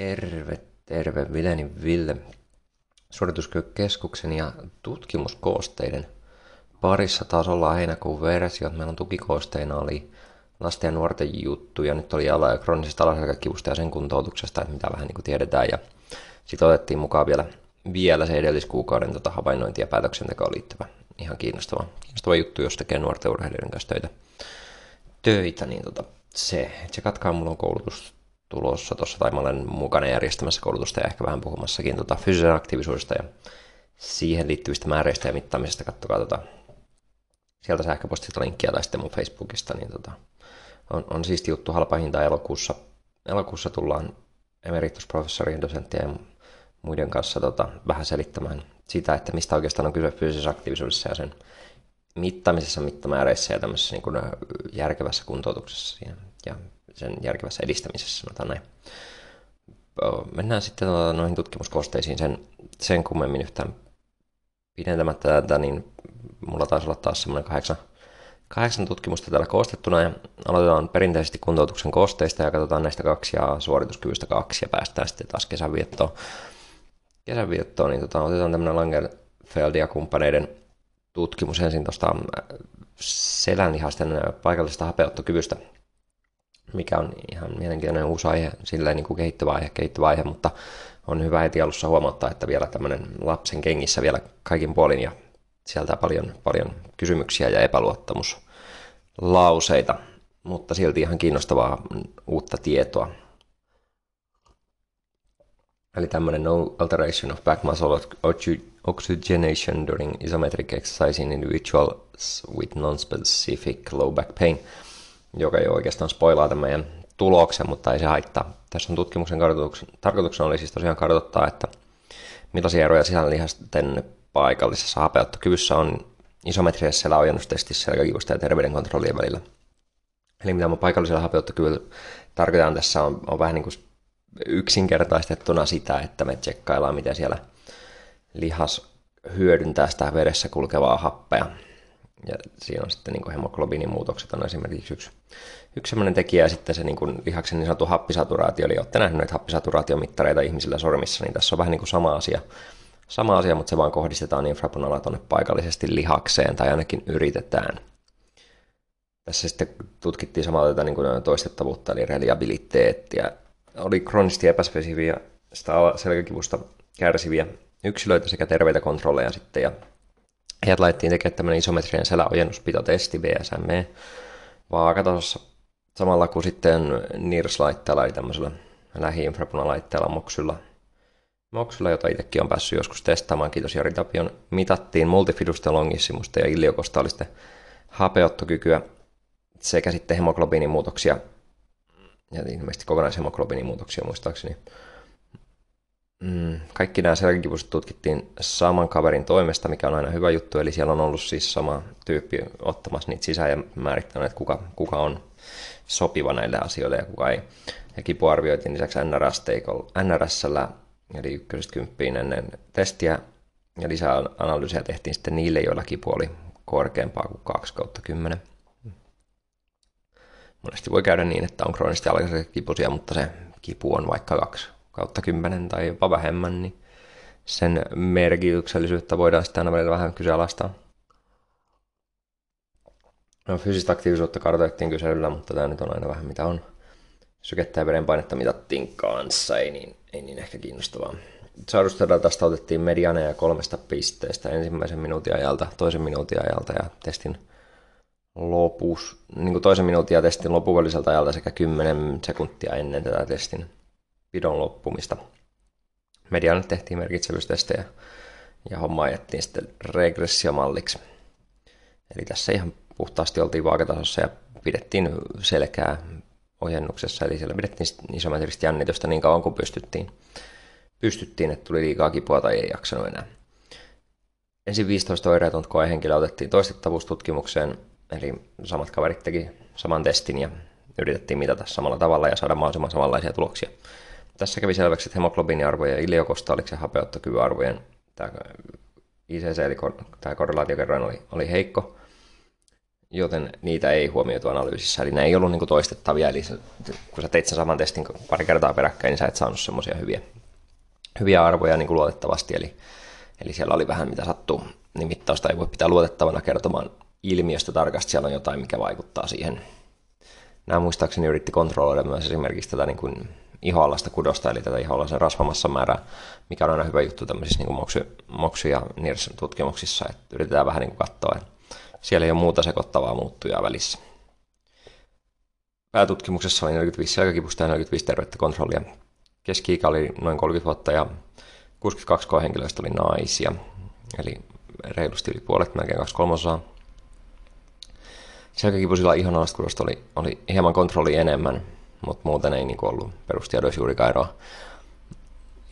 Terve, terve. Vileni Ville. Suorituskeskuksen ja tutkimuskoosteiden parissa taas ollaan heinäkuun versio. Meillä on tukikoosteina oli lasten ja nuorten juttuja. Nyt oli ala- ja kroonisesta alaselkäkivusta ja sen kuntoutuksesta, että mitä vähän niin kuin tiedetään. Ja sitten otettiin mukaan vielä, vielä se edelliskuukauden tota, havainnointi- ja päätöksentekoon liittyvä ihan kiinnostava, kiinnostava juttu, jos tekee nuorten urheilijoiden kanssa töitä. töitä niin tota, se, se katkaa mulla on koulutus tulossa tuossa, tai mä olen mukana järjestämässä koulutusta ja ehkä vähän puhumassakin tota, fyysisen aktiivisuudesta ja siihen liittyvistä määreistä ja mittaamisesta. Kattokaa tota, sieltä sähköpostista linkkiä tai sitten mun Facebookista, niin tota, on, on siisti juttu halpa hinta elokuussa. Elokuussa tullaan emeritusprofessori, dosenttien ja muiden kanssa tota, vähän selittämään sitä, että mistä oikeastaan on kyse fyysisessä aktiivisuudessa ja sen mittaamisessa, mittamääreissä ja tämmöisessä niin kuin järkevässä kuntoutuksessa ja sen järkevässä edistämisessä, sanotaan näin. Mennään sitten tuota noihin tutkimuskosteisiin sen, sen kummemmin yhtään pidentämättä tätä, niin mulla taisi olla taas semmoinen kahdeksan, kahdeksan tutkimusta täällä koostettuna ja aloitetaan perinteisesti kuntoutuksen kosteista ja katsotaan näistä kaksi ja suorituskyvystä kaksi ja päästään sitten taas kesänviettoon. Kesänviettoon, niin tota, otetaan tämmöinen Langenfeld ja kumppaneiden tutkimus ensin tuosta selänlihasten paikallisesta hapeuttokyvystä mikä on ihan mielenkiintoinen uusi aihe, silleen niin kuin kehittyvä aihe, kehittyvä aihe, mutta on hyvä heti alussa huomauttaa, että vielä tämmöinen lapsen kengissä vielä kaikin puolin ja sieltä paljon, paljon kysymyksiä ja epäluottamuslauseita, mutta silti ihan kiinnostavaa uutta tietoa. Eli tämmöinen no alteration of back muscle oxygenation during isometric exercise in individuals with non-specific low back pain – joka ei oikeastaan spoilaa tämän meidän tuloksen, mutta ei se haittaa. Tässä on tutkimuksen tarkoituksena oli siis tosiaan kartoittaa, että millaisia eroja sisäänlihasten paikallisessa hapeuttokyvyssä on isometrisessä seläojennustestissä selkäkivusta ja terveydenkontrollien välillä. Eli mitä paikallisella hapeuttokyvyllä tarkoitan tässä on, on vähän niin kuin yksinkertaistettuna sitä, että me tsekkaillaan, miten siellä lihas hyödyntää sitä veressä kulkevaa happea ja siinä on sitten niin hemoglobiinimuutokset on esimerkiksi yksi, yksi sellainen tekijä, ja sitten se niin kuin lihaksen niin sanottu happisaturaatio, eli olette nähneet noita happisaturaatiomittareita ihmisillä sormissa, niin tässä on vähän niin kuin sama asia, sama asia, mutta se vaan kohdistetaan infrapunalla tuonne paikallisesti lihakseen, tai ainakin yritetään. Tässä sitten tutkittiin samalla tätä niin kuin toistettavuutta, eli reliabiliteettia. Oli kroonisesti epäspesifiä sitä selkäkivusta kärsiviä yksilöitä sekä terveitä kontrolleja sitten, ja heidät laitettiin tekemään tämmöinen isometrinen seläojennuspitotesti BSME vaakatasossa. Samalla kuin sitten NIRS-laitteella eli tämmöisellä lähi-infrapunalaitteella moksylla, moksylla, jota itsekin on päässyt joskus testaamaan, kiitos Jari Tapion, mitattiin multifidusten longissimusta ja iliokostaalisten hapeottokykyä sekä sitten hemoglobiinimuutoksia ja ilmeisesti kokonaishemoglobiinimuutoksia muistaakseni Mm, kaikki nämä selkäkivuiset tutkittiin saman kaverin toimesta, mikä on aina hyvä juttu, eli siellä on ollut siis sama tyyppi ottamassa niitä sisään ja määrittänyt, että kuka, kuka on sopiva näille asioille ja kuka ei. Ja kipu arvioitiin lisäksi NRS-llä, eli ykkösestä kymppiin ennen testiä, ja lisää analyysiä tehtiin sitten niille, joilla kipu oli korkeampaa kuin 2 kautta 10. Monesti voi käydä niin, että on kroonisesti alkaisekipuisia, mutta se kipu on vaikka kaksi kautta kymmenen tai jopa vähemmän, niin sen merkityksellisyyttä voidaan sitten aina välillä vähän kyseenalaistaa. No, fyysistä aktiivisuutta kartoitettiin kyselyllä, mutta tämä nyt on aina vähän mitä on. Sykettä ja verenpainetta mitattiin kanssa, ei niin, ei niin ehkä kiinnostavaa. tästä otettiin medianeja kolmesta pisteestä ensimmäisen minuutin ajalta, toisen minuutin ajalta ja testin lopus, niin kuin toisen minuutin ja testin lopulliselta ajalta sekä 10 sekuntia ennen tätä testin pidon loppumista. Medialle tehtiin merkitsevyystestejä ja homma ajettiin sitten regressiomalliksi. Eli tässä ihan puhtaasti oltiin vaakatasossa ja pidettiin selkää ojennuksessa, eli siellä pidettiin isometristä jännitystä niin kauan kuin pystyttiin. Pystyttiin, että tuli liikaa kipua tai ei jaksanut enää. Ensin 15 oireetonta koehenkilöä otettiin toistettavuustutkimukseen, eli samat kaverit teki saman testin ja yritettiin mitata samalla tavalla ja saada mahdollisimman samanlaisia tuloksia. Tässä kävi selväksi, että hemoglobiiniarvojen ja iliokostaaliksen hapeuttokyvyarvojen tämä ICC, eli tämä korrelaatiokerroin oli, oli heikko. joten niitä ei huomioitu analyysissä. Eli ne ei ollut niin toistettavia, eli kun sä teit sen saman testin pari kertaa peräkkäin, niin sä et saanut semmoisia hyviä, hyviä arvoja niin luotettavasti. Eli, eli siellä oli vähän mitä sattuu, niin mittausta ei voi pitää luotettavana kertomaan ilmiöstä tarkasti. Siellä on jotain, mikä vaikuttaa siihen. Nämä muistaakseni yritti kontrolloida myös esimerkiksi tätä niin kuin ihoalasta kudosta, eli tätä ihoalaisen rasvamassa määrää, mikä on aina hyvä juttu tämmöisissä niin kuin moksu, moksu- ja NIRS-tutkimuksissa, että yritetään vähän niin kuin katsoa, että siellä ei ole muuta sekoittavaa muuttujaa välissä. Päätutkimuksessa oli 45 selkäkipusta ja 45 tervettä kontrollia. Keski-ikä oli noin 30 vuotta ja 62 koehenkilöistä oli naisia, eli reilusti yli puolet, melkein kaksi kolmasosaa. Selkäkipusilla ihonalaiskudosta oli, oli hieman kontrolli enemmän, mutta muuten ei niin ollut perustiedoissa juurikaan eroa.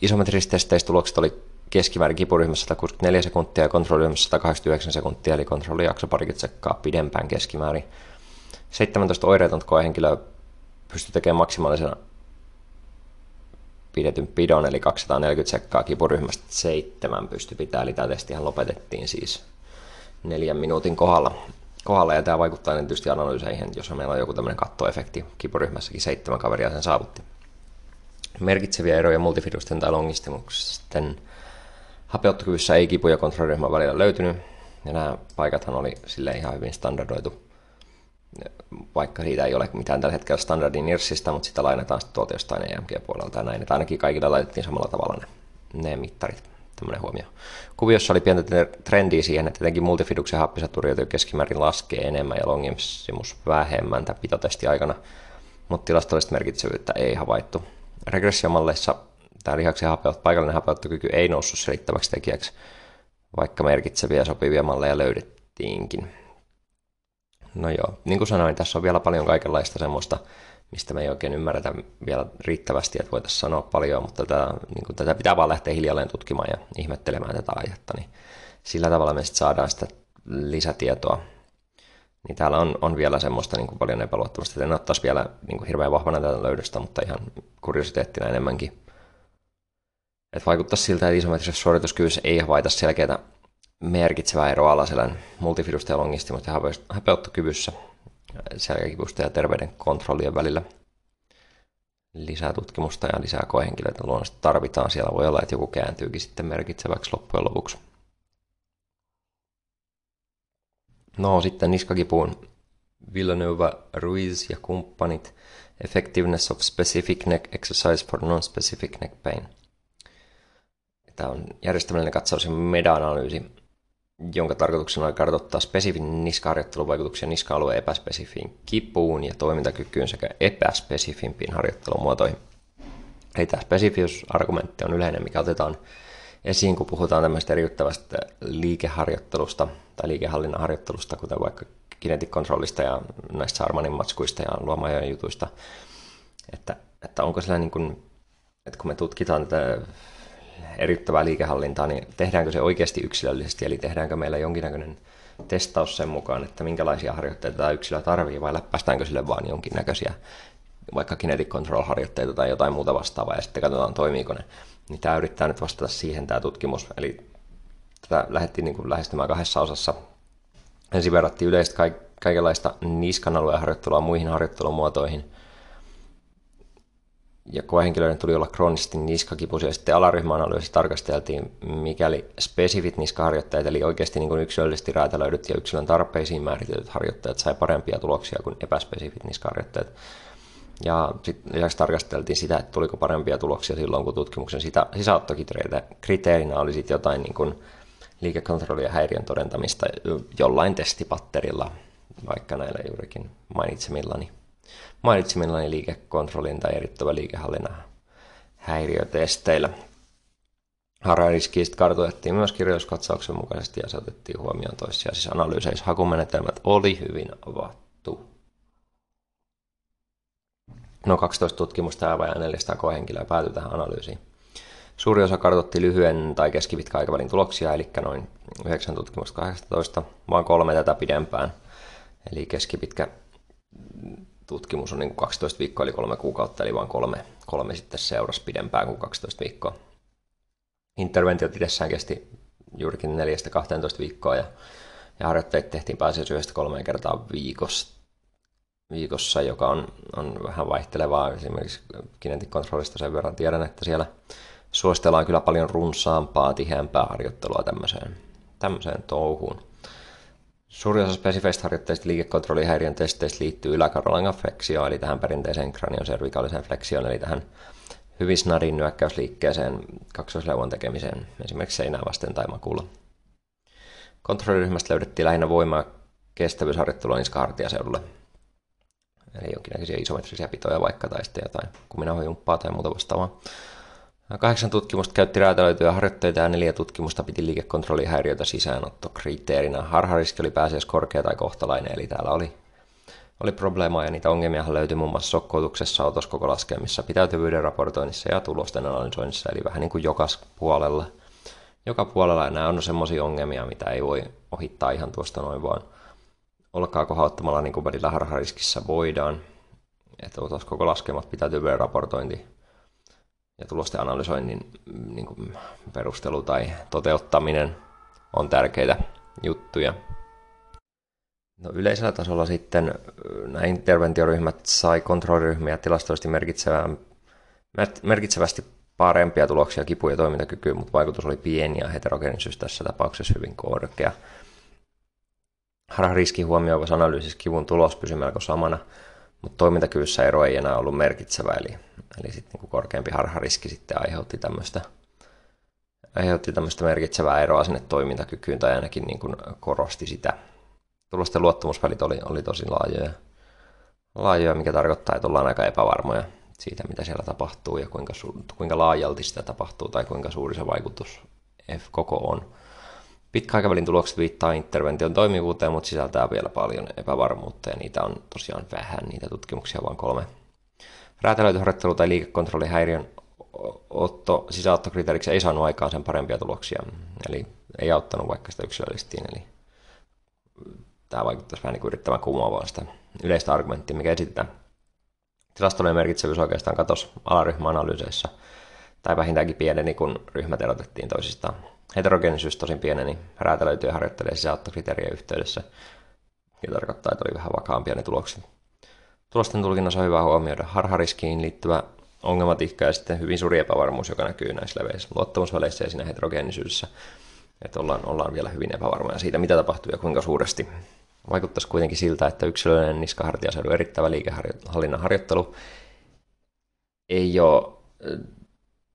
Isometrisistä testeistä tulokset oli keskimäärin kipuryhmässä 164 sekuntia ja kontrolliryhmässä 189 sekuntia, eli kontrolli jakso parikymmentä sekkaa pidempään keskimäärin. 17 oireetonta koehenkilöä pystyi tekemään maksimaalisena pidetyn pidon, eli 240 sekkaa kipuryhmästä seitsemän pystyi pitämään, eli tämä testihän lopetettiin siis neljän minuutin kohdalla. Kohdalla ja tämä vaikuttaa tietysti analyyseihin, jos meillä on joku tämmöinen kattoefekti, kipuryhmässäkin seitsemän kaveria sen saavutti. Merkitseviä eroja multifidusten tai longistimusten Hapeuttokyvyssä ei kipuja kontrolliryhmän välillä löytynyt, ja nämä paikathan oli sille ihan hyvin standardoitu, vaikka siitä ei ole mitään tällä hetkellä standardin NIRSistä, mutta sitä lainataan sitten tuolta jostain EMG-puolelta ja näin, että ainakin kaikilla laitettiin samalla tavalla ne, ne mittarit. Tämmöinen huomio. Kuviossa oli pientä trendiä siihen, että jotenkin multifiduksen happisaturiot keskimäärin laskee enemmän ja longissimus vähemmän tämän pitotesti aikana, mutta tilastollista merkitsevyyttä ei havaittu. Regressiomalleissa tämä lihaksen hapeut, paikallinen hapeuttokyky ei noussut selittäväksi tekijäksi, vaikka merkitseviä sopivia malleja löydettiinkin. No joo, niin kuin sanoin, tässä on vielä paljon kaikenlaista semmoista, mistä me ei oikein ymmärretä vielä riittävästi, että voitaisiin sanoa paljon, mutta tätä, niin kuin, tätä pitää vaan lähteä hiljalleen tutkimaan ja ihmettelemään tätä aihetta, niin sillä tavalla me sitten saadaan sitä lisätietoa. Niin täällä on, on vielä semmoista niin kuin paljon epäluottamusta, en ottaisi vielä niin kuin hirveän vahvana tätä löydöstä, mutta ihan kuriositeettina enemmänkin että vaikuttaa siltä, että isometrisessä suorituskyvyssä ei havaita selkeää merkitsevää eroa alaselän multifidusta ja longistimasta ja häpeuttokyvyssä selkäkipusta ja terveyden kontrollien välillä. Lisää tutkimusta ja lisää koehenkilöitä luonnollisesti tarvitaan. Siellä voi olla, että joku kääntyykin sitten merkitseväksi loppujen lopuksi. No sitten niskakipuun Villanova, Ruiz ja kumppanit Effectiveness of Specific Neck Exercise for Non-Specific Neck Pain – Tämä on järjestelmällinen katsaus ja meta-analyysi, jonka tarkoituksena on kartoittaa spesifin niskaharjoittelun vaikutuksia niska-alueen epäspesifiin kipuun ja toimintakykyyn sekä epäspesifimpiin harjoittelumuotoihin. Eli tämä spesifiusargumentti on yleinen, mikä otetaan esiin, kun puhutaan tämmöistä eriyttävästä liikeharjoittelusta tai liikehallinnan harjoittelusta, kuten vaikka kinetic controlista ja näistä Sarmanin matskuista ja luomajojen jutuista, että, että onko sillä niin kuin, että kun me tutkitaan tätä erittävää liikehallintaa, niin tehdäänkö se oikeasti yksilöllisesti, eli tehdäänkö meillä jonkinnäköinen testaus sen mukaan, että minkälaisia harjoitteita tämä yksilö tarvii, vai läppästäänkö sille vaan jonkinnäköisiä vaikka kinetic control-harjoitteita tai jotain muuta vastaavaa, ja sitten katsotaan toimiiko ne. Niin tämä yrittää nyt vastata siihen tämä tutkimus, eli tätä lähdettiin niin lähestymään kahdessa osassa. Ensin verrattiin yleisesti kaikenlaista niskan alueen harjoittelua muihin harjoittelumuotoihin – ja koehenkilöiden tuli olla kroonisesti niskakipuisia. Sitten alaryhmäanalyysi tarkasteltiin, mikäli spesifit niskaharjoittajat, eli oikeasti niin kuin yksilöllisesti räätälöidyt ja yksilön tarpeisiin määritetyt harjoittajat sai parempia tuloksia kuin epäspesifit niskaharjoittajat. Ja sitten lisäksi tarkasteltiin sitä, että tuliko parempia tuloksia silloin, kun tutkimuksen sitä, sisäottokriteerinä oli sitten jotain niin kuin liikekontrollia ja häiriön todentamista jollain testipatterilla, vaikka näillä juurikin mainitsemillani mainitsemillani liikekontrollin tai erittävä liikehallinnan häiriötesteillä. Harariskistä kartoitettiin myös kirjoituskatsauksen mukaisesti ja se otettiin huomioon toissijaisissa analyyseissä. Hakumenetelmät oli hyvin avattu. No 12 tutkimusta ja vajaa 400 koehenkilöä päätyi tähän analyysiin. Suuri osa kartoitti lyhyen tai keskipitkän aikavälin tuloksia, eli noin 9 tutkimusta 18, vaan kolme tätä pidempään. Eli keskipitkä tutkimus on niin kuin 12 viikkoa eli kolme kuukautta, eli vain kolme, kolme sitten seurasi pidempään kuin 12 viikkoa. Interventiot itsessään kesti juurikin 4-12 viikkoa ja, Ja harjoitteet tehtiin pääasiassa yhdestä kolmeen kertaa viikossa, viikossa joka on, on vähän vaihtelevaa. Esimerkiksi Kinetic Controlista sen verran tiedän, että siellä suositellaan kyllä paljon runsaampaa, tiheämpää harjoittelua tämmöiseen, tämmöiseen touhuun. Suurin osa spesifeistä liikekontrollihäiriön testeistä liittyy yläkarolangan fleksioon, eli tähän perinteiseen kranioservikaaliseen fleksioon, eli tähän hyvin snadin nyökkäysliikkeeseen kaksoisleuan tekemiseen, esimerkiksi seinää vasten tai makulla. Kontrolliryhmästä löydettiin lähinnä voimaa kestävyysharjoittelua niskahartiaseudulle, eli jonkinnäköisiä isometrisiä pitoja vaikka tai sitten jotain kuminahoijumppaa tai muuta vastaavaa. Kahdeksan tutkimusta käytti räätälöityjä harjoitteita ja neljä tutkimusta piti liikekontrollihäiriötä sisäänottokriteerinä. Harhariski oli pääasiassa korkea tai kohtalainen, eli täällä oli, oli probleemaa ja niitä ongelmia löytyi muun muassa sokkoutuksessa, otoskokolaskemissa, pitäytyvyyden raportoinnissa ja tulosten analysoinnissa, eli vähän niin kuin joka puolella. Joka puolella nämä on semmoisia ongelmia, mitä ei voi ohittaa ihan tuosta noin vaan olkaa kohauttamalla niin kuin välillä harhariskissä voidaan. Että otoskokolaskemmat, pitäytyvyyden raportointi, ja tulosten analysoinnin niin kuin perustelu tai toteuttaminen on tärkeitä juttuja. No yleisellä tasolla sitten nämä interventioryhmät sai kontrolliryhmiä tilastollisesti merkitsevästi parempia tuloksia kipu- ja toimintakykyyn, mutta vaikutus oli pieni ja heterogeenisuus tässä tapauksessa hyvin korkea. Harha-riski huomioivassa analyysissä kivun tulos pysyi melko samana, mutta toimintakyvyssä ero ei enää ollut merkitsevä, eli, eli sitten niin korkeampi harhariski sitten aiheutti tämmöistä, aiheutti tämmöistä merkitsevää eroa sinne toimintakykyyn, tai ainakin niin kuin korosti sitä. Tulosten luottamusvälit oli, oli tosi laajoja, laajoja, mikä tarkoittaa, että ollaan aika epävarmoja siitä, mitä siellä tapahtuu ja kuinka, su- kuinka laajalti sitä tapahtuu tai kuinka suuri se vaikutus F koko on. Pitkäaikavälin tulokset viittaa intervention toimivuuteen, mutta sisältää vielä paljon epävarmuutta ja niitä on tosiaan vähän, niitä tutkimuksia vain kolme. Räätälöity harjoittelu tai liikekontrollihäiriön otto sisäottokriteeriksi ei saanut aikaan sen parempia tuloksia, eli ei auttanut vaikka sitä yksilöllistiin, eli tämä vaikuttaisi vähän niin kuin yrittämään kumoavaa sitä yleistä argumenttia, mikä esitetään. Tilastollinen merkitsevyys oikeastaan katosi alaryhmäanalyyseissä, tai vähintäänkin pieneni, kun ryhmät erotettiin toisistaan. Heterogeenisyys tosin pieneni räätälöityjä harjoittelee sisältökriteerien yhteydessä, ja tarkoittaa, että oli vähän vakaampia ne tulokset. Tulosten tulkinnassa on hyvä huomioida harhariskiin liittyvä ongelmatiikka ja sitten hyvin suuri epävarmuus, joka näkyy näissä leveissä luottamusväleissä ja siinä heterogeenisyydessä. Että ollaan, ollaan vielä hyvin epävarmoja siitä, mitä tapahtuu ja kuinka suuresti. Vaikuttaisi kuitenkin siltä, että yksilöllinen niskahartiaseudun erittävä liikehallinnan harjoittelu ei ole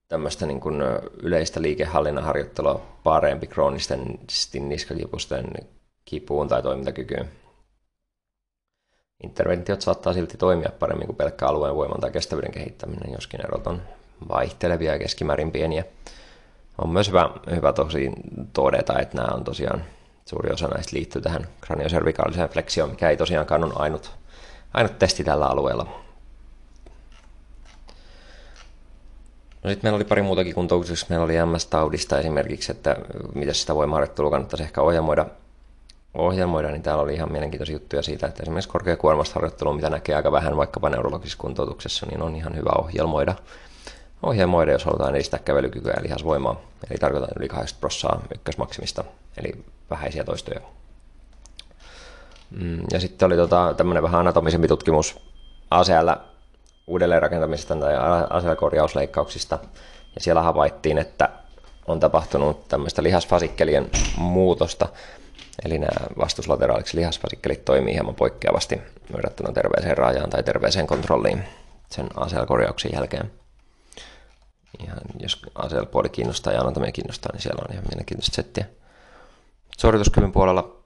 tämmöistä niin kuin yleistä liikehallinnan harjoittelua parempi kroonisten niskakipusten kipuun tai toimintakykyyn. Interventiot saattaa silti toimia paremmin kuin pelkkä alueen voiman tai kestävyyden kehittäminen, joskin erot on vaihtelevia ja keskimäärin pieniä. On myös hyvä, hyvä tosi todeta, että nämä on tosiaan, suuri osa näistä liittyy tähän kranioservikaaliseen fleksioon, mikä ei tosiaankaan ole ainut, ainut testi tällä alueella. No sitten meillä oli pari muutakin kuntoutuksessa. Meillä oli MS-taudista esimerkiksi, että miten sitä voimaharjoittelua kannattaisi ehkä ohjelmoida, ohjelmoida, niin täällä oli ihan mielenkiintoisia juttuja siitä, että esimerkiksi korkeakuormasta harjoittelua, mitä näkee aika vähän vaikkapa neurologisessa kuntoutuksessa, niin on ihan hyvä ohjelmoida. Ohjelmoida, jos halutaan edistää kävelykykyä ja lihasvoimaa. Eli tarkoitan yli 80 prossaa ykkösmaksimista, eli vähäisiä toistoja. Mm, ja sitten oli tota, tämmöinen vähän anatomisempi tutkimus ACL uudelleenrakentamisesta tai aselkorjausleikkauksista. Ja siellä havaittiin, että on tapahtunut tämmöistä lihasfasikkelien muutosta. Eli nämä vastuslateraaliksi lihasfasikkelit toimii hieman poikkeavasti verrattuna terveeseen raajaan tai terveeseen kontrolliin sen aselkorjauksen jälkeen. Ihan, jos aselpuoli kiinnostaa ja anatomia kiinnostaa, niin siellä on ihan mielenkiintoista settiä. Suorituskyvyn puolella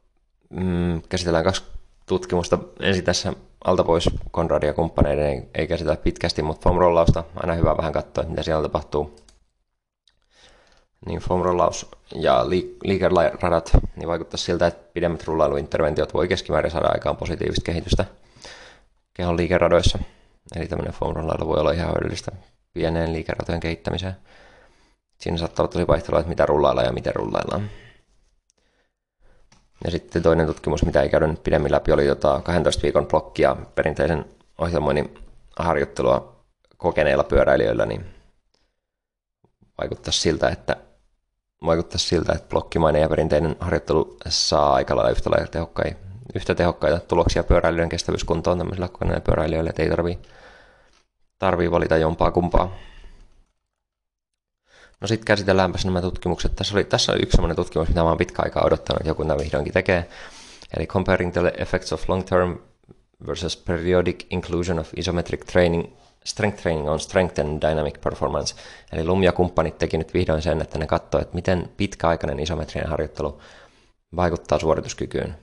mm, käsitellään kaksi tutkimusta ensin tässä alta pois Konradia kumppaneiden ei, ei käsitä pitkästi, mutta foam-rollausta aina hyvä vähän katsoa, mitä siellä tapahtuu. Niin foam-rollaus ja liikeradat niin vaikuttaa siltä, että pidemmät rullailuinterventiot voi keskimäärin saada aikaan positiivista kehitystä kehon liikeradoissa. Eli tämmöinen foam-rollailu voi olla ihan hyödyllistä pieneen liikeratojen kehittämiseen. Siinä saattaa olla tosi vaihtelua, että mitä rullaillaan ja miten rullaillaan. Ja sitten toinen tutkimus, mitä ei käydä nyt pidemmin läpi, oli tota 12 viikon blokkia perinteisen ohjelmoinnin harjoittelua kokeneilla pyöräilijöillä, niin vaikuttaisi siltä, että vaikuttaisi siltä, että blokkimainen ja perinteinen harjoittelu saa aika lailla yhtä, lailla tehokkaita, yhtä tehokkaita tuloksia pyöräilijöiden kestävyyskuntoon tämmöisillä koneilla pyöräilijöillä, että ei tarvii, tarvii valita jompaa kumpaa. No sitten käsitelläänpäs nämä tutkimukset. Tässä, oli, tässä oli yksi sellainen tutkimus, mitä mä oon pitkä aikaa odottanut, joku nämä vihdoinkin tekee. Eli Comparing the Effects of Long-Term versus Periodic Inclusion of Isometric Training Strength Training on Strength and Dynamic Performance. Eli LUM ja kumppanit teki nyt vihdoin sen, että ne katsoivat, että miten pitkäaikainen isometrinen harjoittelu vaikuttaa suorituskykyyn.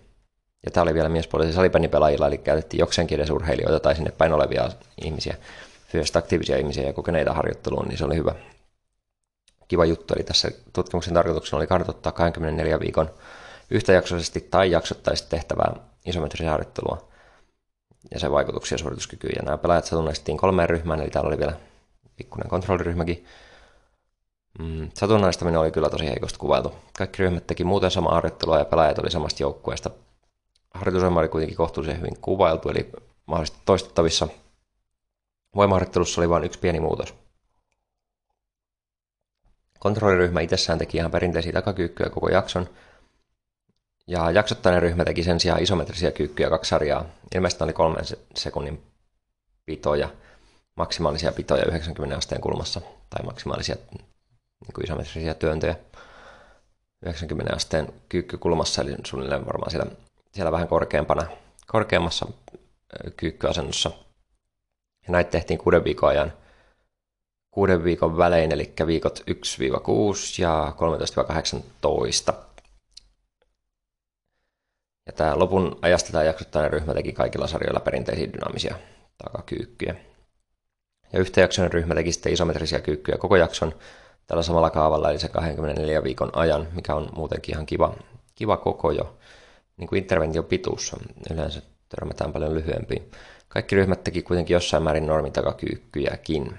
Ja tämä oli vielä miespuolisen salibändipelaajilla, eli käytettiin jokseenkin edes urheilijoita tai sinne päin olevia ihmisiä, fyysisesti aktiivisia ihmisiä ja kokeneita harjoitteluun, niin se oli hyvä, kiva juttu. Eli tässä tutkimuksen tarkoituksena oli kartoittaa 24 viikon yhtäjaksoisesti tai jaksottaisesti tehtävää isometrisen harjoittelua ja sen vaikutuksia suorituskykyyn. Ja nämä pelaajat satunnaistettiin kolmeen ryhmään, eli täällä oli vielä pikkuinen kontrolliryhmäkin. Mm, satunnaistaminen oli kyllä tosi heikosti kuvailtu. Kaikki ryhmät teki muuten samaa harjoittelua ja pelaajat oli samasta joukkueesta. Harjoitusohjelma oli kuitenkin kohtuullisen hyvin kuvailtu, eli mahdollisesti toistettavissa. Voimaharjoittelussa oli vain yksi pieni muutos. Kontrolliryhmä itsessään teki ihan perinteisiä takakyykkyjä koko jakson, ja jaksottainen ryhmä teki sen sijaan isometrisiä kyykkyjä kaksi sarjaa. Ilmeisesti oli kolmen sekunnin pitoja, maksimaalisia pitoja 90 asteen kulmassa, tai maksimaalisia niin isometrisiä työntöjä 90 asteen kyykkykulmassa, eli suunnilleen varmaan siellä, siellä vähän korkeampana, korkeammassa kyykkyasennossa. Ja näitä tehtiin kuuden viikon ajan – kuuden viikon välein, eli viikot 1-6 ja 13-18. Ja tämä lopun ajasta tämä jaksottainen ryhmä teki kaikilla sarjoilla perinteisiä dynaamisia takakyykkyjä. Ja yhtäjaksoinen ryhmä teki sitten isometrisiä kyykkyjä koko jakson tällä samalla kaavalla, eli se 24 viikon ajan, mikä on muutenkin ihan kiva, kiva koko jo. Niin kuin intervention pituus yleensä törmätään paljon lyhyempiin. Kaikki ryhmät teki kuitenkin jossain määrin normitakakyykkyjäkin.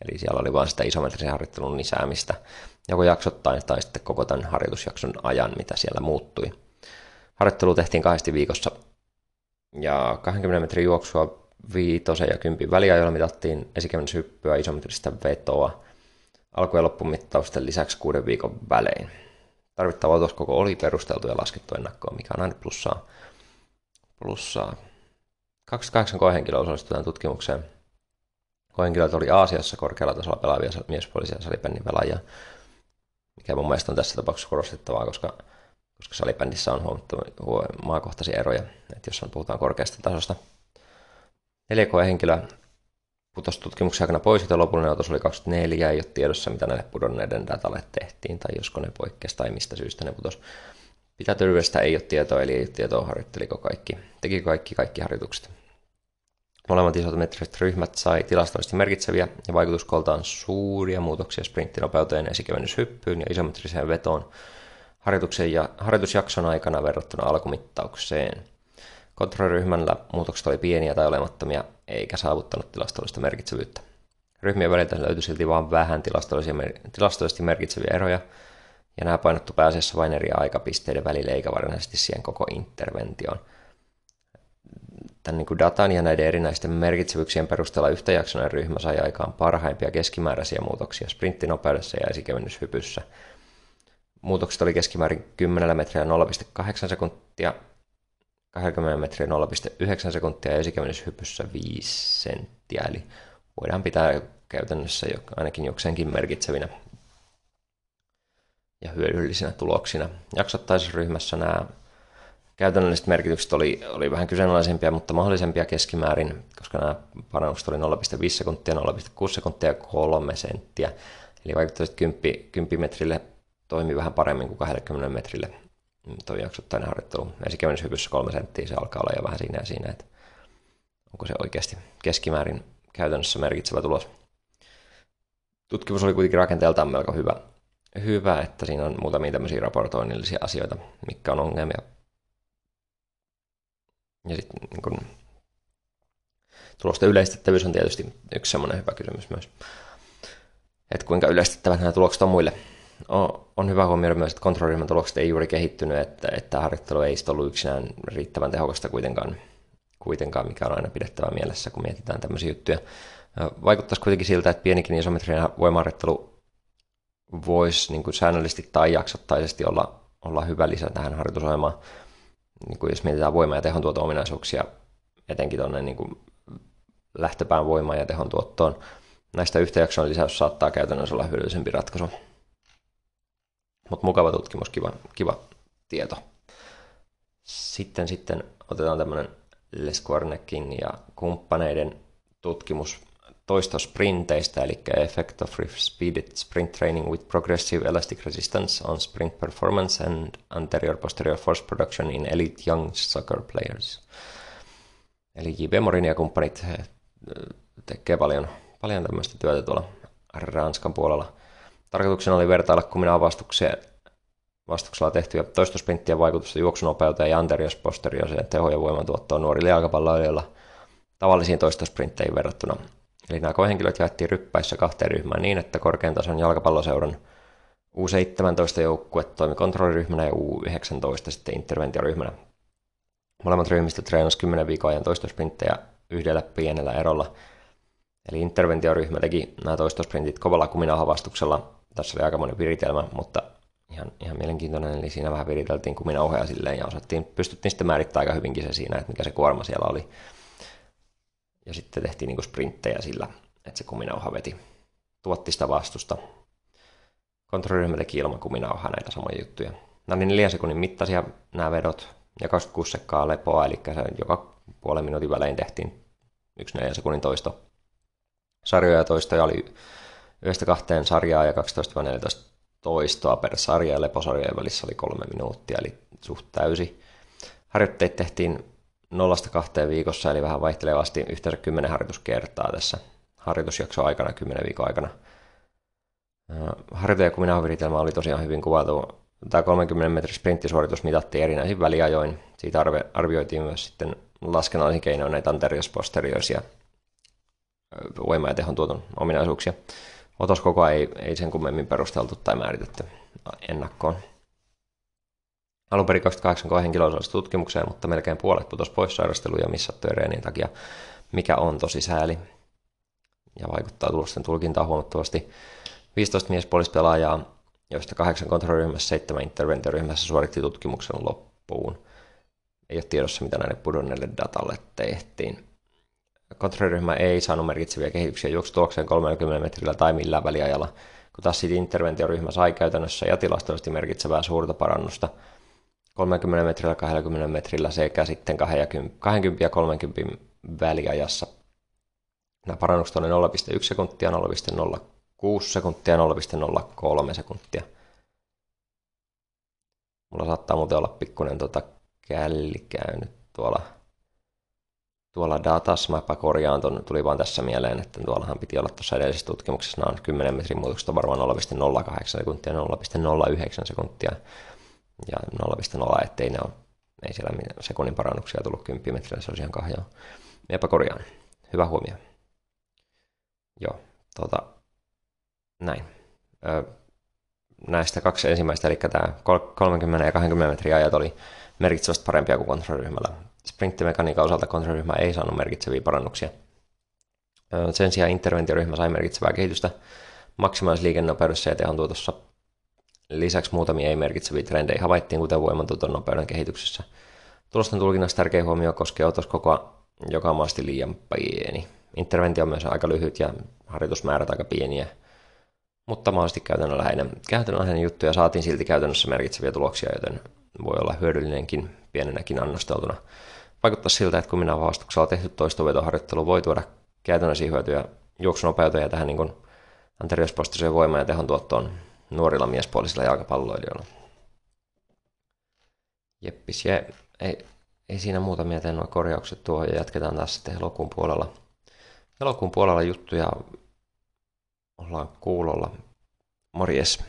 Eli siellä oli vain sitä isometrisen harjoittelun lisäämistä, joko jaksottain tai sitten koko tämän harjoitusjakson ajan, mitä siellä muuttui. Harjoittelu tehtiin kahdesti viikossa ja 20 metrin juoksua viitosen ja kympin väliajoilla mitattiin esikevennyshyppyä, isometristä vetoa, alku- ja loppumittausten lisäksi kuuden viikon välein. Tarvittava otoskoko oli perusteltu ja laskettu ennakkoon, mikä on aina plussaa. plussaa. 28 koehenkilöä osallistui tutkimukseen. Koehenkilöt oli Aasiassa korkealla tasolla pelaavia miespuolisia salibändin pelaajia, mikä mun mielestä on tässä tapauksessa korostettavaa, koska koska salibändissä on huomattavia maakohtaisia eroja, että jos on, puhutaan korkeasta tasosta. Neljä koehenkilöä putosi tutkimuksen aikana pois, että lopullinen otos oli 24, ei ole tiedossa, mitä näille pudonneiden datalle tehtiin, tai josko ne poikkesi, tai mistä syystä ne putosi. Pitätyryydestä ei ole tietoa, eli ei ole tietoa, harjoitteliko kaikki, teki kaikki, kaikki harjoitukset. Molemmat isometriset ryhmät sai tilastollisesti merkitseviä ja vaikutuskoltaan suuria muutoksia sprinttinopeuteen, esikevennyshyppyyn ja isometriseen vetoon harjoituksen ja, harjoitusjakson aikana verrattuna alkumittaukseen. Kontrolliryhmällä muutokset oli pieniä tai olemattomia, eikä saavuttanut tilastollista merkitsevyyttä. Ryhmien väliltä löytyi silti vain vähän tilastollisesti merkitseviä eroja, ja nämä painottu pääasiassa vain eri aikapisteiden välille, eikä varsinaisesti siihen koko interventioon. Tämän kuin datan ja näiden erinäisten merkitsevyyksien perusteella yhtäjaksoinen ryhmä sai aikaan parhaimpia keskimääräisiä muutoksia sprintinopeudessa ja esikevennyshypyssä – Muutokset oli keskimäärin 10 metriä 0,8 sekuntia, 20 metriä 0,9 sekuntia ja esikevennyshypyssä 5 senttiä, eli voidaan pitää käytännössä ainakin jokseenkin merkitsevinä ja hyödyllisinä tuloksina. Jaksottaisessa ryhmässä nämä käytännölliset merkitykset oli, oli vähän kyseenalaisempia, mutta mahdollisempia keskimäärin, koska nämä parannukset oli 0,5 sekuntia, 0,6 sekuntia ja 3 senttiä. Eli vaikuttaisi 10, 10 metrille toimi vähän paremmin kuin 20 metrille tuo jaksottainen harjoittelu. Esikevennyshypyssä kolme senttiä se alkaa olla jo vähän siinä ja siinä, että onko se oikeasti keskimäärin käytännössä merkitsevä tulos. Tutkimus oli kuitenkin rakenteeltaan melko hyvä, hyvä että siinä on muutamia tämmöisiä raportoinnillisia asioita, mikä on ongelmia. Ja sitten niin kun, tulosten yleistettävyys on tietysti yksi semmoinen hyvä kysymys myös. Että kuinka yleistettävät nämä tulokset on muille on, hyvä huomioida myös, että kontrolliryhmän tulokset ei juuri kehittynyt, että, että harjoittelu ei ollut yksinään riittävän tehokasta kuitenkaan, kuitenkaan, mikä on aina pidettävä mielessä, kun mietitään tämmöisiä juttuja. Vaikuttaisi kuitenkin siltä, että pienikin isometrinen voimaharjoittelu voisi niin kuin säännöllisesti tai jaksottaisesti olla, olla hyvä lisä tähän harjoitusohjelmaan. Niin kuin jos mietitään voima- ja tehon tuoto-ominaisuuksia, etenkin tuonne niin kuin lähtöpään voimaan ja tehon tuottoon, näistä yhtäjakson lisäys saattaa käytännössä olla hyödyllisempi ratkaisu. Mutta mukava tutkimus, kiva, kiva tieto. Sitten, sitten otetaan tämmöinen Les Corneckin ja kumppaneiden tutkimus toistosprinteistä, eli Effect of Speeded Sprint Training with Progressive Elastic Resistance on Sprint Performance and Anterior Posterior Force Production in Elite Young Soccer Players. Eli J.B. Morin ja kumppanit he tekee paljon, paljon tämmöistä työtä tuolla Ranskan puolella. Tarkoituksena oli vertailla kumina avastukseen vastuksella tehtyä toistosprinttiä vaikutusta juoksunopeuteen ja anterios posterioseen teho- ja voimantuottoon nuorille jalkapalloilijoilla tavallisiin toistosprintteihin verrattuna. Eli nämä koehenkilöt jaettiin ryppäissä kahteen ryhmään niin, että korkean tason jalkapalloseuran U17-joukkue toimi kontrolliryhmänä ja U19 sitten interventioryhmänä. Molemmat ryhmistä treenasivat 10 viikon ajan toistosprinttejä yhdellä pienellä erolla. Eli interventioryhmä teki nämä toistosprintit kovalla kuminahavastuksella. Tässä oli aikamoinen viritelmä, mutta ihan, ihan mielenkiintoinen. Eli siinä vähän viriteltiin kuminauhoja silleen ja osattiin, pystyttiin sitten määrittämään aika hyvinkin se siinä, että mikä se kuorma siellä oli. Ja sitten tehtiin niin sprinttejä sillä, että se kuminauha veti, tuotti sitä vastusta. Kontrolliryhmä teki ilman kuminauhaa näitä samoja juttuja. Nämä oli neljän sekunnin mittaisia nämä vedot ja 26 sekkaa lepoa, eli se joka puolen minuutin välein tehtiin yksi neljän sekunnin toisto. Sarjoja ja toistoja oli yhdestä kahteen sarjaa ja 12-14 toistoa per sarja ja leposarjojen välissä oli kolme minuuttia, eli suht täysi. Harjoitteet tehtiin nollasta kahteen viikossa, eli vähän vaihtelevasti yhteensä 10 harjoituskertaa tässä harjoitusjakson aikana, 10 viikon aikana. Harjoite- ja oli tosiaan hyvin kuvattu. Tämä 30 metrin sprinttisuoritus mitattiin erinäisin väliajoin. Siitä arve, arvioitiin myös sitten laskennallisin keinoin näitä anterios posterioisia voima- ja tehon tuoton ominaisuuksia. Otoskokoa ei, ei sen kummemmin perusteltu tai määritetty ennakkoon. Alun perin 28 henkilöä tutkimukseen, mutta melkein puolet putosi pois sairastelu- ja missattujen reenien takia, mikä on tosi sääli ja vaikuttaa tulosten tulkintaan huomattavasti. 15 miespuolispelaajaa, joista kahdeksan kontrolliryhmässä, seitsemän interventioryhmässä suoritti tutkimuksen loppuun. Ei ole tiedossa, mitä näille pudonneille datalle tehtiin. Kontrolliryhmä ei saanut merkitseviä kehityksiä juoksutulokseen 30 metrillä tai millään väliajalla, kun taas sitten interventioryhmä sai käytännössä ja tilastollisesti merkitsevää suurta parannusta – 30 metrillä, 20 metrillä sekä sitten 20 ja 30 väliajassa. Nämä parannukset on 0,1 sekuntia, 0,06 sekuntia ja 0,03 sekuntia. Mulla saattaa muuten olla pikkuinen tota källi käynyt tuolla, tuolla datassa. Mäpä korjaan ton, tuli vaan tässä mieleen, että tuollahan piti olla tuossa edellisessä tutkimuksessa, nämä on 10 metrin muutokset varmaan 0,08 sekuntia ja 0,09 sekuntia ja 0,0, ettei ne ole, ei siellä sekunnin parannuksia tullut 10 metrillä, se olisi ihan kahjaa. Epäkorjaan. Hyvä huomio. Joo, tota, näin. Ö, näistä kaksi ensimmäistä, eli tämä 30 ja 20 metriä ajat oli merkitsevästi parempia kuin kontrolliryhmällä. Sprinttimekaniikan osalta kontrolliryhmä ei saanut merkitseviä parannuksia. Sen sijaan interventioryhmä sai merkitsevää kehitystä maksimaalisliikennopeudessa ja tehon tuotossa Lisäksi muutamia ei-merkitseviä trendejä havaittiin, kuten voimantuoton nopeuden kehityksessä. Tulosten tulkinnassa tärkeä huomio koskee otoskokoa, joka on maasti liian pieni. Interventio on myös aika lyhyt ja harjoitusmäärät aika pieniä, mutta mahdollisesti käytännönläheinen. Käytännönläheinen juttuja saatiin silti käytännössä merkitseviä tuloksia, joten voi olla hyödyllinenkin pienenäkin annosteltuna. Vaikuttaa siltä, että kun minä vastuksella tehty toistovetoharjoittelu voi tuoda käytännössä hyötyjä juoksunopeuteen ja tähän niin anteriospostiseen voimaan ja tehon tuottoon nuorilla miespuolisilla jalkapalloilijoilla. Jeppis, je, ei, ei siinä muuta mieltä nuo korjaukset tuohon ja jatketaan taas sitten elokuun puolella. Elokuun puolella juttuja ollaan kuulolla. Morjes.